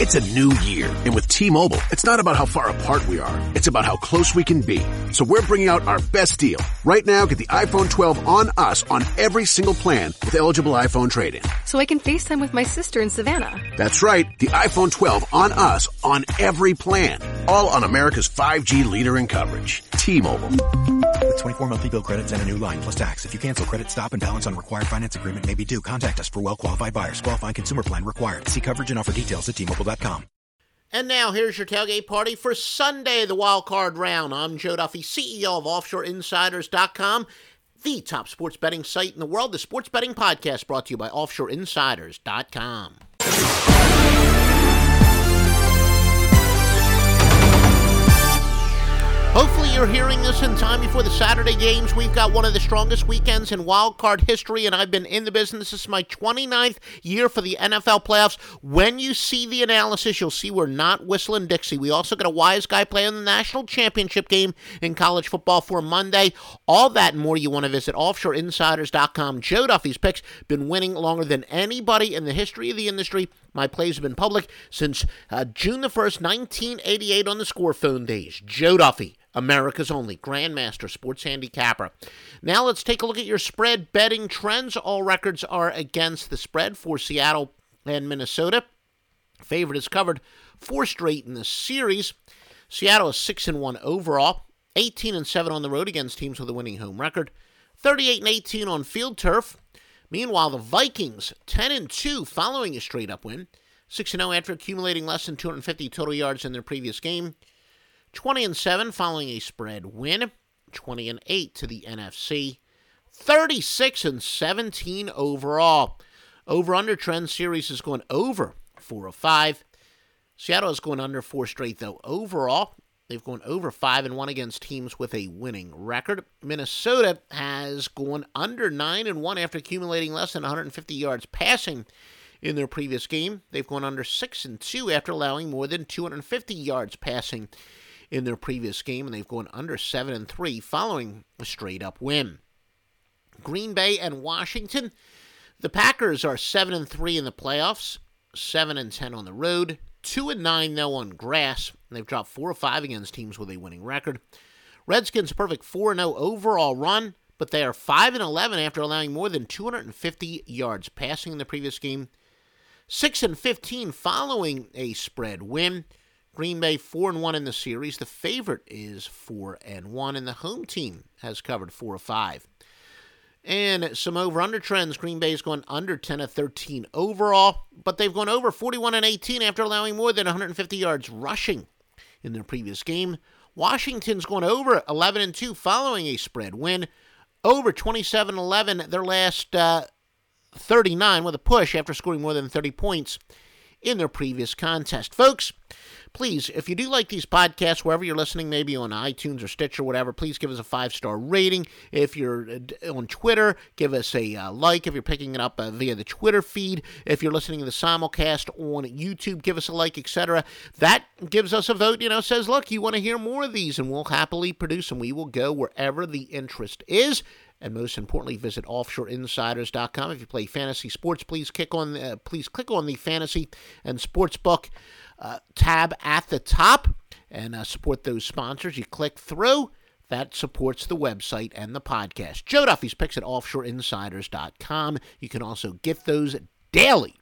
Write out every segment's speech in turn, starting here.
It's a new year, and with T-Mobile, it's not about how far apart we are. It's about how close we can be. So we're bringing out our best deal. Right now, get the iPhone 12 on us on every single plan with eligible iPhone trade-in. So I can FaceTime with my sister in Savannah. That's right, the iPhone 12 on us on every plan. All on America's 5G leader in coverage. T-Mobile. With 24 monthly bill credits and a new line plus tax. If you cancel credit, stop and balance on required finance agreement may be due. Contact us for well-qualified buyers. Qualifying consumer plan required. See coverage and offer details at tmobile.com. And now here's your tailgate party for Sunday, the wild card round. I'm Joe Duffy, CEO of OffshoreInsiders.com, the top sports betting site in the world. The Sports Betting Podcast brought to you by OffshoreInsiders.com. you're hearing this in time before the Saturday games. We've got one of the strongest weekends in wild card history, and I've been in the business. This is my 29th year for the NFL playoffs. When you see the analysis, you'll see we're not whistling Dixie. We also got a wise guy playing the national championship game in college football for Monday. All that and more you want to visit offshoreinsiders.com. Joe Duffy's picks been winning longer than anybody in the history of the industry. My plays have been public since uh, June the 1st, 1988 on the score phone days. Joe Duffy, America's only Grandmaster Sports Handicapper. Now let's take a look at your spread betting trends. All records are against the spread for Seattle and Minnesota. Favorite is covered four straight in the series. Seattle is 6 and 1 overall, 18 and 7 on the road against teams with a winning home record, 38 and 18 on field turf. Meanwhile, the Vikings 10 and 2 following a straight up win, 6 and 0 after accumulating less than 250 total yards in their previous game, 20 and 7 following a spread win, 20 and 8 to the NFC, 36 and 17 overall. Over under trend series is going over 4 of 5. Seattle is going under four straight though. Overall, they've gone over 5 and 1 against teams with a winning record. Minnesota has gone under 9 and 1 after accumulating less than 150 yards passing in their previous game. They've gone under 6 and 2 after allowing more than 250 yards passing in their previous game, and they've gone under 7 and 3 following a straight up win. Green Bay and Washington. The Packers are 7 and 3 in the playoffs, 7 and 10 on the road, 2 and 9 though on grass. They've dropped 4 or 5 against teams with a winning record. Redskins perfect 4 0 overall run, but they are 5 and 11 after allowing more than 250 yards passing in the previous game. 6 and 15 following a spread win. Green Bay 4 and 1 in the series. The favorite is 4 and 1 and the home team has covered 4 or 5. And some over under trends. Green Bay's going under 10 of 13 overall, but they've gone over 41 and 18 after allowing more than 150 yards rushing in their previous game. Washington's going over 11 and 2 following a spread win. Over 27 11 their last uh, 39 with a push after scoring more than 30 points in their previous contest. Folks, please, if you do like these podcasts, wherever you're listening, maybe on iTunes or Stitch or whatever, please give us a five star rating. If you're uh, on Twitter, give us a uh, like. If you're picking it up uh, via the Twitter feed, if you're listening to the simulcast on YouTube, give us a like, etc. That gives us a vote. You know, says, look, you want to hear more of these, and we'll happily produce them. We will go wherever the interest is. And most importantly, visit offshoreinsiders.com. If you play fantasy sports, please click on uh, please click on the fantasy and sportsbook uh, tab at the top and uh, support those sponsors. You click through. That supports the website and the podcast. Joe Duffy's picks at offshoreinsiders.com. You can also get those daily.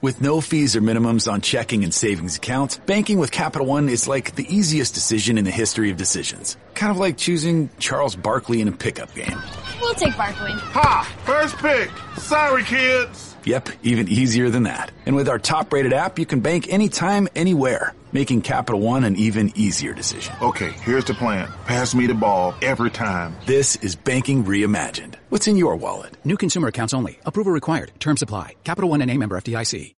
With no fees or minimums on checking and savings accounts, banking with Capital One is like the easiest decision in the history of decisions. Kind of like choosing Charles Barkley in a pickup game. We'll take Barkley. Ha! First pick. Sorry, kids. Yep, even easier than that. And with our top rated app, you can bank anytime, anywhere, making Capital One an even easier decision. Okay, here's the plan. Pass me the ball every time. This is banking reimagined. What's in your wallet? New consumer accounts only. Approval required. Terms apply. Capital One and a member FDIC.